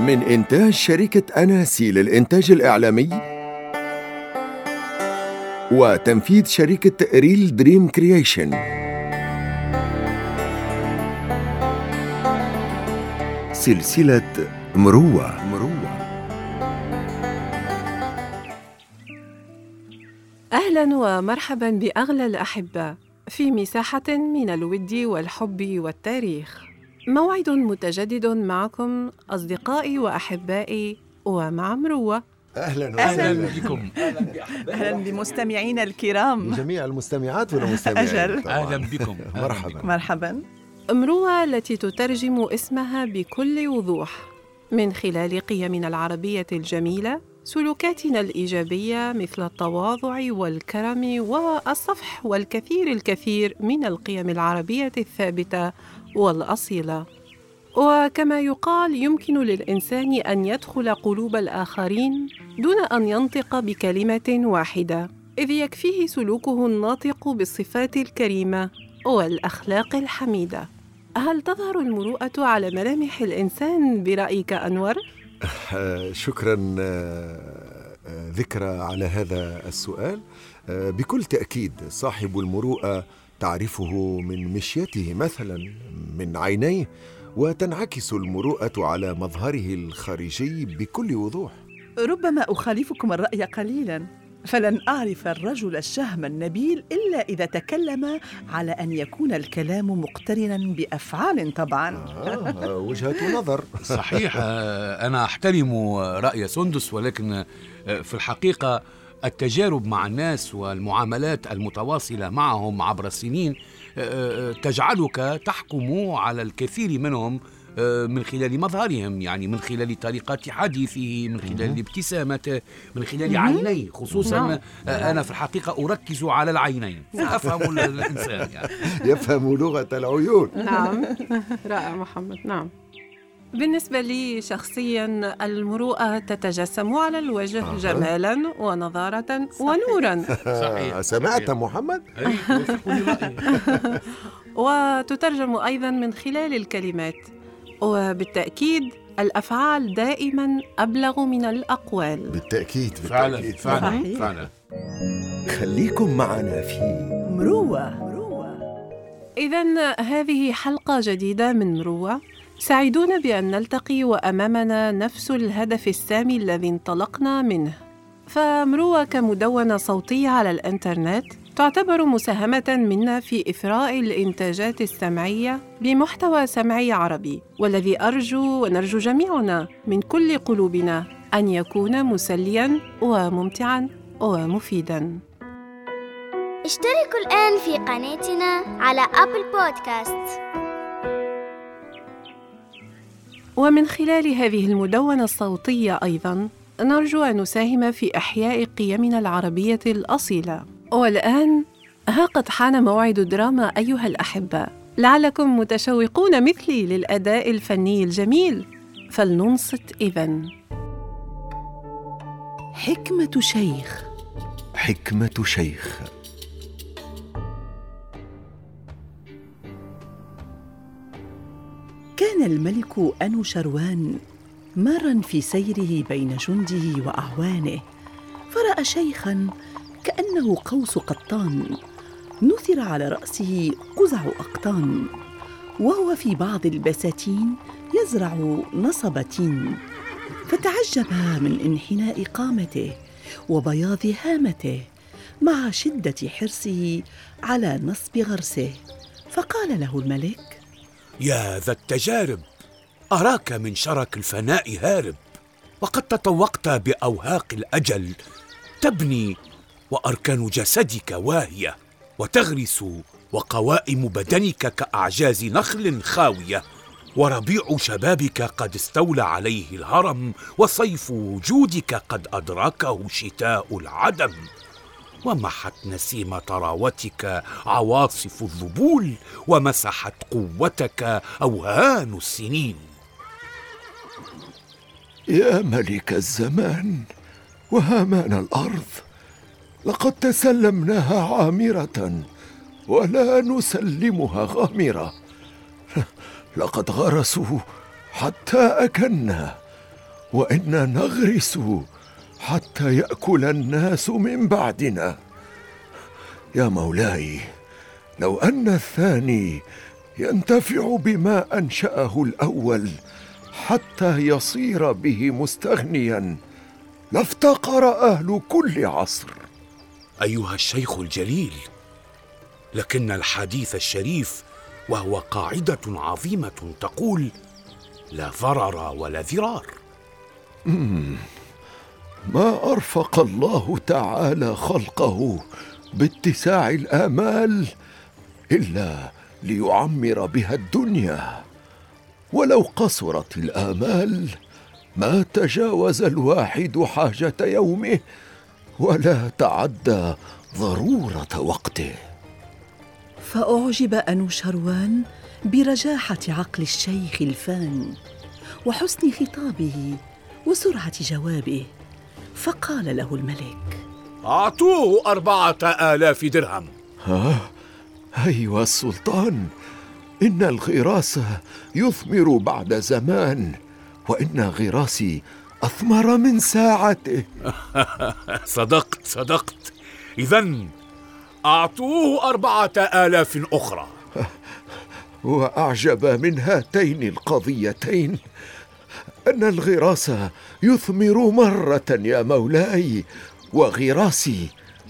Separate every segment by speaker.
Speaker 1: من إنتاج شركة أناسي للإنتاج الإعلامي وتنفيذ شركة Real Dream Creation. سلسلة مروة. مروة.
Speaker 2: أهلا ومرحبا بأغلى الأحبة في مساحة من الود والحب والتاريخ. موعد متجدد معكم أصدقائي وأحبائي ومع مروة
Speaker 3: أهلا
Speaker 4: أهلاً
Speaker 3: وسهلا
Speaker 4: بكم.
Speaker 5: أهلا بمستمعينا الكرام.
Speaker 3: جميع المستمعات والمستمعين.
Speaker 5: أجل.
Speaker 3: طبعاً.
Speaker 4: أهلا بكم.
Speaker 3: مرحبا.
Speaker 5: مرحبا.
Speaker 2: مروة التي تترجم اسمها بكل وضوح. من خلال قيمنا العربية الجميلة سلوكاتنا الإيجابية مثل التواضع والكرم والصفح والكثير الكثير من القيم العربية الثابتة والأصيلة وكما يقال يمكن للإنسان أن يدخل قلوب الآخرين دون أن ينطق بكلمة واحدة إذ يكفيه سلوكه الناطق بالصفات الكريمة والأخلاق الحميدة. هل تظهر المروءة على ملامح الإنسان برأيك أنور؟
Speaker 3: شكرا آه، آه، ذكرى على هذا السؤال. آه، بكل تأكيد صاحب المروءة تعرفه من مشيته مثلا من عينيه وتنعكس المروءة على مظهره الخارجي بكل وضوح.
Speaker 5: ربما أخالفكم الرأي قليلا فلن أعرف الرجل الشهم النبيل إلا إذا تكلم على أن يكون الكلام مقترنا بأفعال طبعا.
Speaker 3: آه وجهة نظر.
Speaker 4: صحيح آه، أنا أحترم رأي سندس ولكن آه، في الحقيقة التجارب مع الناس والمعاملات المتواصلة معهم عبر السنين آه، آه، تجعلك تحكم على الكثير منهم آه، من خلال مظهرهم يعني من خلال طريقة حديثه من خلال ابتسامته من خلال عينيه خصوصا
Speaker 2: نعم.
Speaker 4: آه، أنا في الحقيقة أركز على العينين. أفهم الإنسان يعني.
Speaker 3: يفهم لغة العيون.
Speaker 2: نعم. رائع محمد. نعم. بالنسبة لي شخصيا المروءة تتجسم على الوجه
Speaker 3: أها.
Speaker 2: جمالا ونضارة ونورا.
Speaker 4: صحيح.
Speaker 3: آه، سمعت محمد؟
Speaker 2: وتترجم أيضا من خلال الكلمات. وبالتأكيد الأفعال دائما أبلغ من الأقوال.
Speaker 3: بالتأكيد
Speaker 4: فعلا
Speaker 3: بالتأكيد.
Speaker 4: فعلا
Speaker 5: صحيح.
Speaker 4: فعلا.
Speaker 1: خليكم معنا في
Speaker 5: مروه
Speaker 2: إذا هذه حلقة جديدة من مروة سعيدون بأن نلتقي وأمامنا نفس الهدف السامي الذي انطلقنا منه. فمروة كمدونة صوتية على الإنترنت تعتبر مساهمة منا في إثراء الإنتاجات السمعية بمحتوى سمعي عربي والذي أرجو ونرجو جميعنا من كل قلوبنا أن يكون مسليا وممتعا ومفيدا.
Speaker 6: اشتركوا الآن في قناتنا على أبل بودكاست
Speaker 2: ومن خلال هذه المدونة الصوتية أيضاً نرجو أن نساهم في إحياء قيمنا العربية الأصيلة. والآن ها قد حان موعد دراما أيها الأحباء لعلكم متشوقون مثلي للأداء الفني الجميل. فلننصت إذن
Speaker 5: حكمة شيخ.
Speaker 1: حكمة شيخ.
Speaker 5: كان الملك أنو شروان مارا في سيره بين جنده وأعوانه فرأى شيخا كأنه قوس قطان نثر على رأسه قزع أقطان وهو في بعض البساتين يزرع نصب تين فتعجب من انحناء قامته وبياض هامته مع شدة حرصه على نصب غرسه فقال له الملك
Speaker 7: يا ذا التجارب. أراك من شرك الفناء هارب وقد تطوقت بأوهاق الأجل. تبني واركان جسدك واهية وتغرس وقوائم بدنك كأعجاز نخل خاوية. وربيع شبابك قد استولى عليه الهرم وصيف وجودك قد أدركه شتاء العدم. ومحت نسيم طراوتك عواصف الذبول ومسحت قوتك أوهان السنين.
Speaker 1: يا ملك الزمان وهامان الأرض لقد تسلمناها عامرة ولا نسلمها غامرة.
Speaker 3: لقد غرسوا حتى أكلنا وإنا نغرس حتى يأكل الناس من بعدنا. يا مولاي لو أن الثاني ينتفع بما أنشأه الأول حتى يصير به مستغنيا لافتقر أهل كل عصر.
Speaker 7: أيها الشيخ الجليل لكن الحديث الشريف وهو قاعدة عظيمة تقول لا ضرر ولا ضرار.
Speaker 3: ما أرفق الله تعالى خلقه باتساع الآمال إلا ليعمر بها الدنيا. ولو قصرت الآمال ما تجاوز الواحد حاجة يومه ولا تعدى ضرورة وقته.
Speaker 5: فأعجب أنوشروان برجاحة عقل الشيخ الفان وحسن خطابه وسرعة جوابه. فقال له الملك.
Speaker 7: أعطوه أربعة آلاف درهم.
Speaker 3: ها؟ ايها السلطان. إن الغراس يثمر بعد زمان وإن غراسي أثمر من ساعته.
Speaker 7: صدقت صدقت. اذا أعطوه أربعة آلاف أخرى.
Speaker 3: وأعجب من هاتين القضيتين. أن الغراس يثمر مرة يا مولاي وغراسي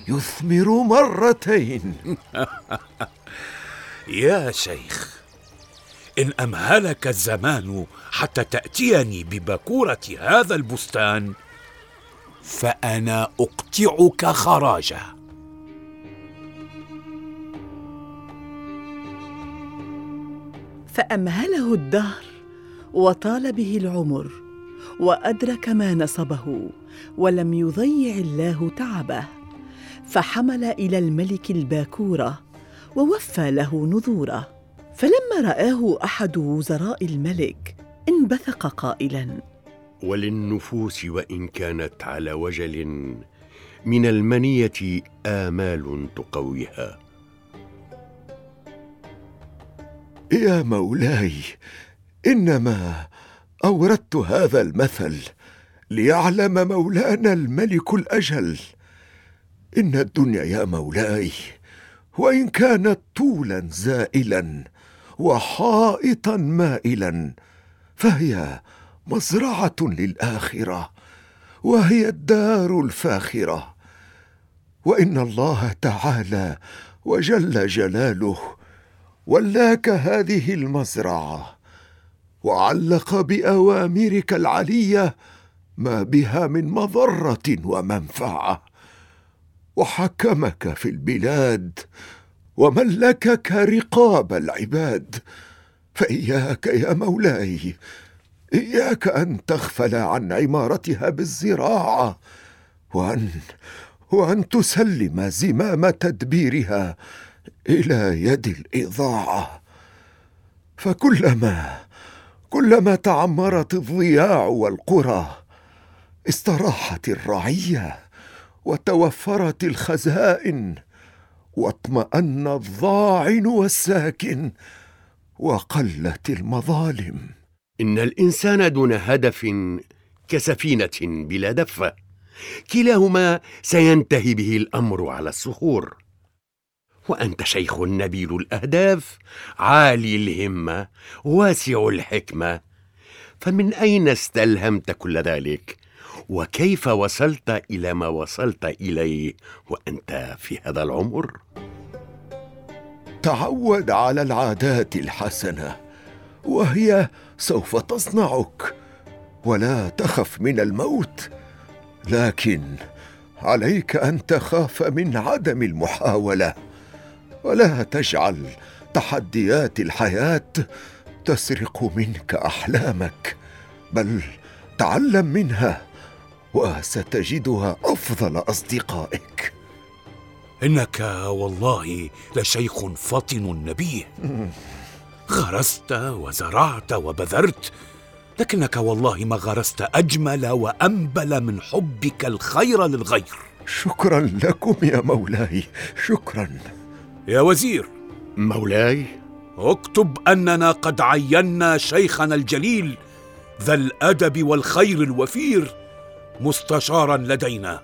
Speaker 3: يثمر مرتين.
Speaker 7: يا شيخ إن أمهلك الزمان حتى تأتيني ببكورة هذا البستان فأنا أقطعك خراجة.
Speaker 5: فأمهله الدهر وطال به العمر وأدرك ما نصبه ولم يضيع الله تعبه فحمل إلى الملك الباكورة ووفى له نذوره. فلما رآه أحد وزراء الملك انبثق قائلا
Speaker 8: وللنفوس وإن كانت على وجل من المنية آمال تقويها.
Speaker 3: يا مولاي إنما أوردت هذا المثل ليعلم مولانا الملك الأجل. إن الدنيا يا مولاي وإن كانت طولا زائلا وحائطا مائلا فهي مزرعة للآخرة وهي الدار الفاخرة. وإن الله تعالى وجل جلاله ولاك هذه المزرعة. وعلق بأوامرك العلية ما بها من مضرة ومنفعة. وحكمك في البلاد وملكك رقاب العباد. فإياك يا مولاي إياك أن تغفل عن عمارتها بالزراعة وأن وأن تسلم زمام تدبيرها إلى يد الإضاعة. فكلما كلما تعمرت الضياع والقرى استراحت الرعية وتوفرت الخزائن واطمأن الضاعن والساكن وقلت المظالم.
Speaker 8: إن الإنسان دون هدف كسفينة بلا دفه كلاهما سينتهي به الأمر على الصخور. وأنت شيخ نبيل الأهداف عالي الهمة واسع الحكمة. فمن أين استلهمت كل ذلك؟ وكيف وصلت إلى ما وصلت إليه وأنت في هذا العمر؟
Speaker 3: تعود على العادات الحسنة وهي سوف تصنعك. ولا تخف من الموت لكن عليك أن تخاف من عدم المحاولة. ولا تجعل تحديات الحياة تسرق منك أحلامك بل تعلم منها وستجدها أفضل أصدقائك.
Speaker 7: إنك والله لشيخ فطن نبيه غرست وزرعت وبذرت لكنك والله ما غرست أجمل وأنبل من حبك الخير للغير.
Speaker 3: شكرا لكم يا مولاي شكرا.
Speaker 7: يا وزير.
Speaker 8: مولاي.
Speaker 7: اكتب أننا قد عينا شيخنا الجليل ذا الأدب والخير الوفير مستشارا لدينا.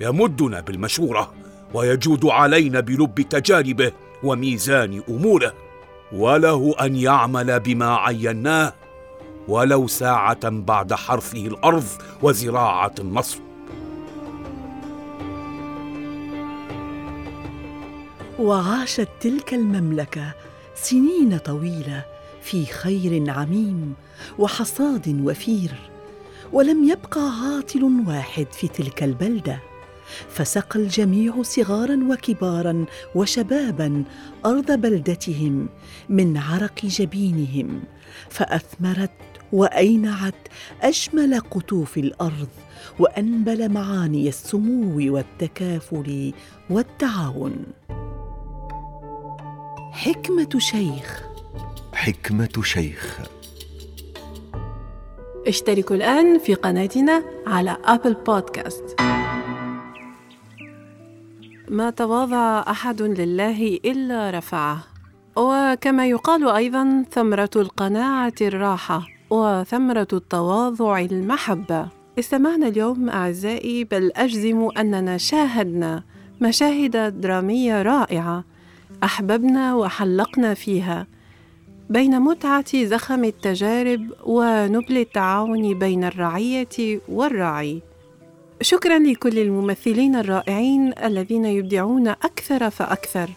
Speaker 7: يمدنا بالمشورة ويجود علينا بلب تجاربه وميزان أموره. وله أن يعمل بما عيناه. ولو ساعة بعد حرثه الأرض وزراعة النصر
Speaker 5: وعاشت تلك المملكة سنين طويلة في خير عميم وحصاد وفير ولم يبقى عاطل واحد في تلك البلدة فسقى الجميع صغارا وكبارا وشبابا أرض بلدتهم من عرق جبينهم فأثمرت وأينعت أجمل قطوف الأرض وأنبل معاني السمو والتكافل والتعاون. حكمة شيخ.
Speaker 1: حكمة شيخ.
Speaker 2: اشتركوا الآن في قناتنا على أبل بودكاست ما تواضع أحد لله إلا رفعه. وكما يقال أيضا ثمرة القناعة الراحة وثمرة التواضع المحبة. استمعنا اليوم أعزائي بل أجزم أننا شاهدنا مشاهد درامية رائعة أحببنا وحلقنا فيها بين متعة زخم التجارب ونبل التعاون بين الرعية والراعي. شكرا لكل الممثلين الرائعين الذين يبدعون أكثر فأكثر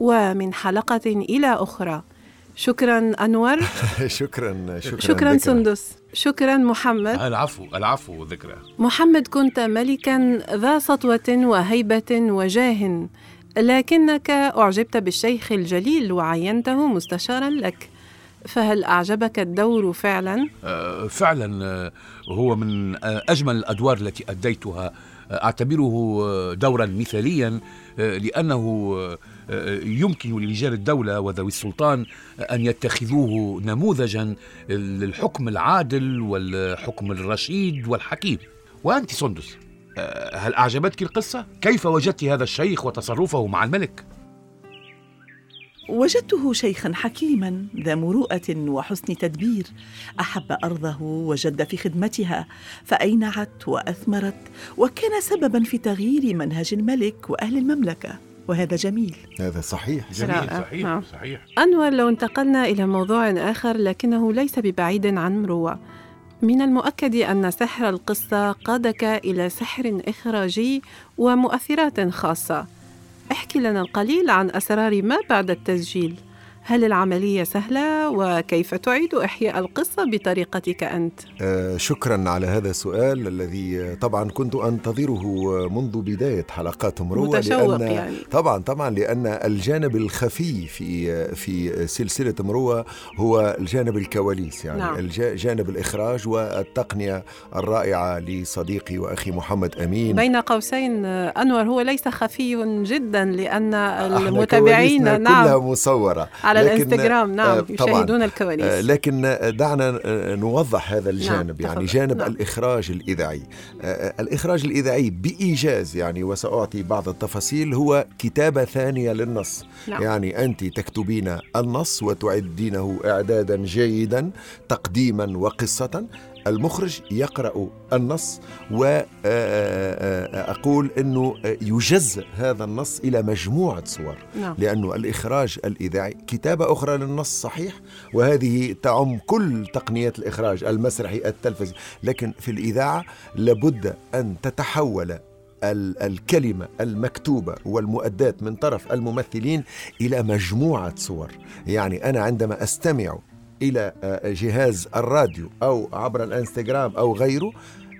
Speaker 2: ومن حلقة إلى أخرى. شكرا أنور،
Speaker 3: شكرا شكرا
Speaker 2: شكرا. سندس، شكرا محمد.
Speaker 4: العفو العفو ذكرى
Speaker 2: محمد كنت ملكا ذا سطوة وهيبة وجاه، لكنك أعجبت بالشيخ الجليل وعينته مستشارا لك. فهل أعجبك الدور فعلا؟
Speaker 4: آه، فعلا آه، هو من آه، أجمل الأدوار التي أديتها أعتبره دورا مثاليا لأنه يمكن لرجال الدولة وذوي السلطان أن يتخذوه نموذجا للحكم العادل والحكم الرشيد والحكيم وأنت سندس هل أعجبتك القصة؟ كيف وجدت هذا الشيخ وتصرفه مع الملك؟
Speaker 5: وجدته شيخا حكيما ذا مروءة وحسن تدبير أحب أرضه وجد في خدمتها فأينعت وأثمرت وكان سببا في تغيير منهج الملك وأهل المملكة وهذا جميل
Speaker 3: هذا صحيح
Speaker 4: جميل
Speaker 2: رائع.
Speaker 4: صحيح
Speaker 2: نعم.
Speaker 4: صحيح
Speaker 2: أنور لو انتقلنا إلى موضوع آخر لكنه ليس ببعيد عن مروة من المؤكد أن سحر القصة قادك إلى سحر إخراجي ومؤثرات خاصة. احكي لنا القليل عن أسرار ما بعد التسجيل. هل العملية سهلة وكيف تعيد إحياء القصة بطريقتك أنت؟
Speaker 3: آه، شكرا على هذا السؤال الذي طبعا كنت أنتظره آه، منذ بداية حلقات مروة
Speaker 2: متشوق
Speaker 3: لأن
Speaker 2: يعني.
Speaker 3: طبعا طبعا لأن الجانب الخفي في في سلسلة مروة هو الجانب الكواليس يعني
Speaker 2: نعم.
Speaker 3: نعم. جانب الإخراج والتقنية الرائعة لصديقي وأخي محمد أمين
Speaker 2: بين قوسين أنور هو ليس خفي جدا لأن المتابعين نعم
Speaker 3: كلها مصورة
Speaker 2: على الانستغرام نعم
Speaker 3: آه، طبعاً.
Speaker 2: يشاهدون
Speaker 3: آه،
Speaker 2: الكواليس
Speaker 3: لكن آه، دعنا آه، نوضح هذا الجانب
Speaker 2: نعم،
Speaker 3: يعني. جانب
Speaker 2: نعم.
Speaker 3: الإخراج الإذاعي آه، الإخراج الإذاعي بإيجاز يعني وسأعطي بعض التفاصيل هو كتابة ثانية للنص
Speaker 2: نعم.
Speaker 3: يعني أنت تكتبين النص وتعدينه إعدادا جيدا تقديما وقصة المخرج يقرأ النص وأقول أنه يجزء هذا النص إلى مجموعة صور.
Speaker 2: نعم.
Speaker 3: لأنه الإخراج الإذاعي كتابة أخرى للنص صحيح وهذه تعم كل تقنيات الإخراج المسرحي التلفزي. لكن في الإذاعة لابد أن تتحول ال- الكلمة المكتوبة والمؤدات من طرف الممثلين إلى مجموعة صور. يعني أنا عندما أستمع إلى آه، جهاز الراديو أو عبر الانستغرام أو غيره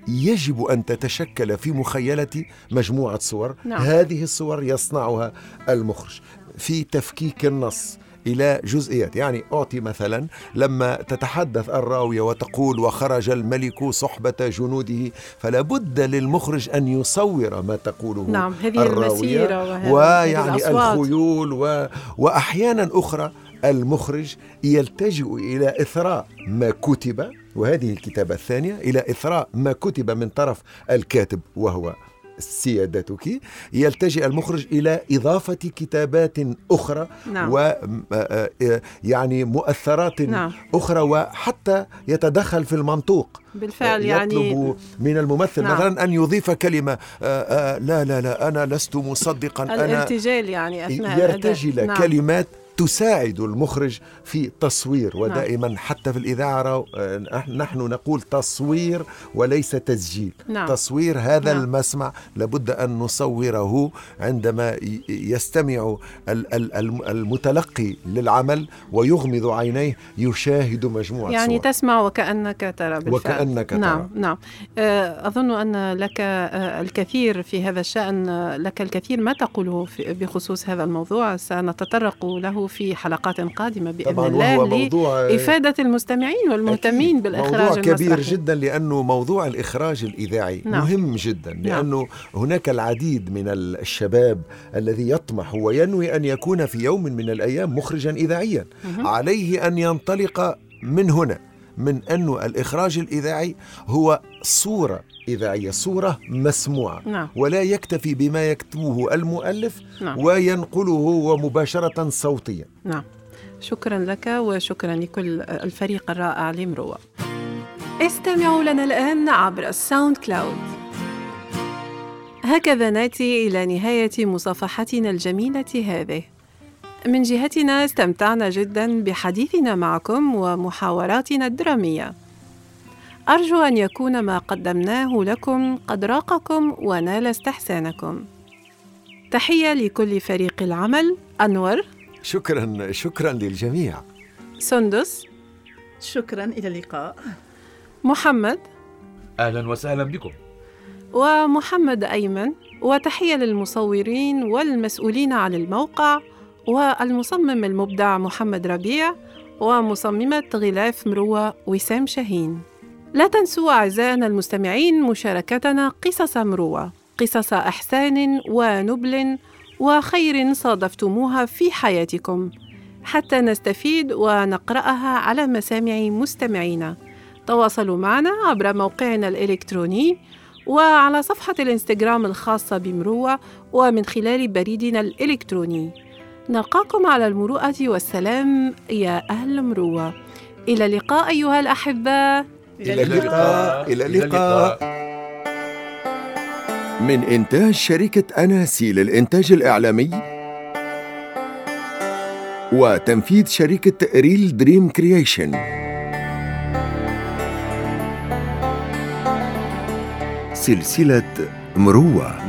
Speaker 3: يجب أن تتشكل في مخيلتي مجموعة صور
Speaker 2: نعم.
Speaker 3: هذه الصور يصنعها المخرج في تفكيك النص إلى جزئيات يعني أعطي مثلا لما تتحدث الراوية وتقول وخرج الملك صحبة جنوده فلا بد للمخرج أن يصور ما تقوله
Speaker 2: نعم هذه
Speaker 3: الراوية
Speaker 2: المسيرة
Speaker 3: ويعني. الخيول و... وأحيانا أخرى المخرج يلتجئ إلى إثراء ما كتب وهذه الكتابة الثانية إلى إثراء ما كتب من طرف الكاتب وهو سيادتك يلتجئ المخرج إلى إضافة كتابات أخرى
Speaker 2: نعم.
Speaker 3: و آه، آه، يعني مؤثرات
Speaker 2: نعم.
Speaker 3: أخرى وحتى يتدخل في المنطوق
Speaker 2: بالفعل يعني
Speaker 3: يطلب من الممثل
Speaker 2: نعم.
Speaker 3: مثلا أن يضيف كلمة آه، آه، لا لا لا أنا لست مصدقا أنا
Speaker 2: الارتجال يعني أثناء الأداء.
Speaker 3: يرتجل
Speaker 2: نعم.
Speaker 3: كلمات تساعد المخرج في تصوير ودائما حتى في الإذاعة آه، نحن نقول تصوير وليس تسجيل
Speaker 2: نعم.
Speaker 3: تصوير هذا
Speaker 2: نعم.
Speaker 3: المسمع لابد أن نصوره عندما يستمع ال- ال- الم- المتلقي للعمل ويغمض عينيه يشاهد مجموعة
Speaker 2: يعني
Speaker 3: صور
Speaker 2: تسمع وكأنك ترى بالفعل
Speaker 3: وكأنك ترى.
Speaker 2: نعم نعم آه، أظن أن لك آه، الكثير في هذا الشأن لك الكثير ما تقوله بخصوص هذا الموضوع سنتطرق له في حلقات قادمة بإذن
Speaker 3: طبعا
Speaker 2: الله
Speaker 3: وهو موضوع
Speaker 2: لإفادة المستمعين والمهتمين. بالإخراج
Speaker 3: موضوع كبير
Speaker 2: المسرحي.
Speaker 3: جدا لأنه موضوع الإخراج الإذاعي
Speaker 2: نعم.
Speaker 3: مهم جدا لأنه هناك العديد من الشباب الذي يطمح وينوي أن يكون في يوم من الأيام مخرجا إذاعيا عليه أن ينطلق من هنا من أن الإخراج الإذاعي هو صورة إذاعية صورة مسموعة.
Speaker 2: نعم.
Speaker 3: ولا يكتفي بما يكتبه المؤلف
Speaker 2: نعم.
Speaker 3: وينقله هو مباشرة صوتيا.
Speaker 2: نعم. شكرا لك وشكرا لكل الفريق الرائع لمروة. استمعوا لنا الآن عبر ال SoundCloud. هكذا نأتي إلى نهاية مصافحتنا الجميلة هذه. من جهتنا استمتعنا جدا بحديثنا معكم ومحاوراتنا الدرامية. أرجو أن يكون ما قدمناه لكم قد راقكم ونال استحسانكم. تحية لكل فريق العمل. أنور.
Speaker 3: شكرا شكرا للجميع.
Speaker 2: سندس.
Speaker 5: شكرا إلى اللقاء.
Speaker 2: محمد.
Speaker 4: أهلا وسهلا بكم.
Speaker 2: ومحمد أيمن. وتحية للمصورين والمسؤولين عن الموقع. والمصمم المبدع محمد ربيع ومصممة غلاف مروة وسام شاهين. لا تنسوا أعزائنا المستمعين مشاركتنا قصص مروة قصص إحسان ونبل وخير صادفتموها في حياتكم. حتى نستفيد ونقرأها على مسامع مستمعينا. تواصلوا معنا عبر موقعنا الإلكتروني وعلى صفحة الإنستغرام الخاصة بمروة ومن خلال بريدنا الإلكتروني. نلقاكم على المروءة والسلام يا أهل مروة. إلى اللقاء أيها الأحبة.
Speaker 3: إلى اللقاء. إلى اللقاء. من إنتاج شركة أناسي للإنتاج الإعلامي وتنفيذ شركة Real Dream Creation. سلسلة مروة.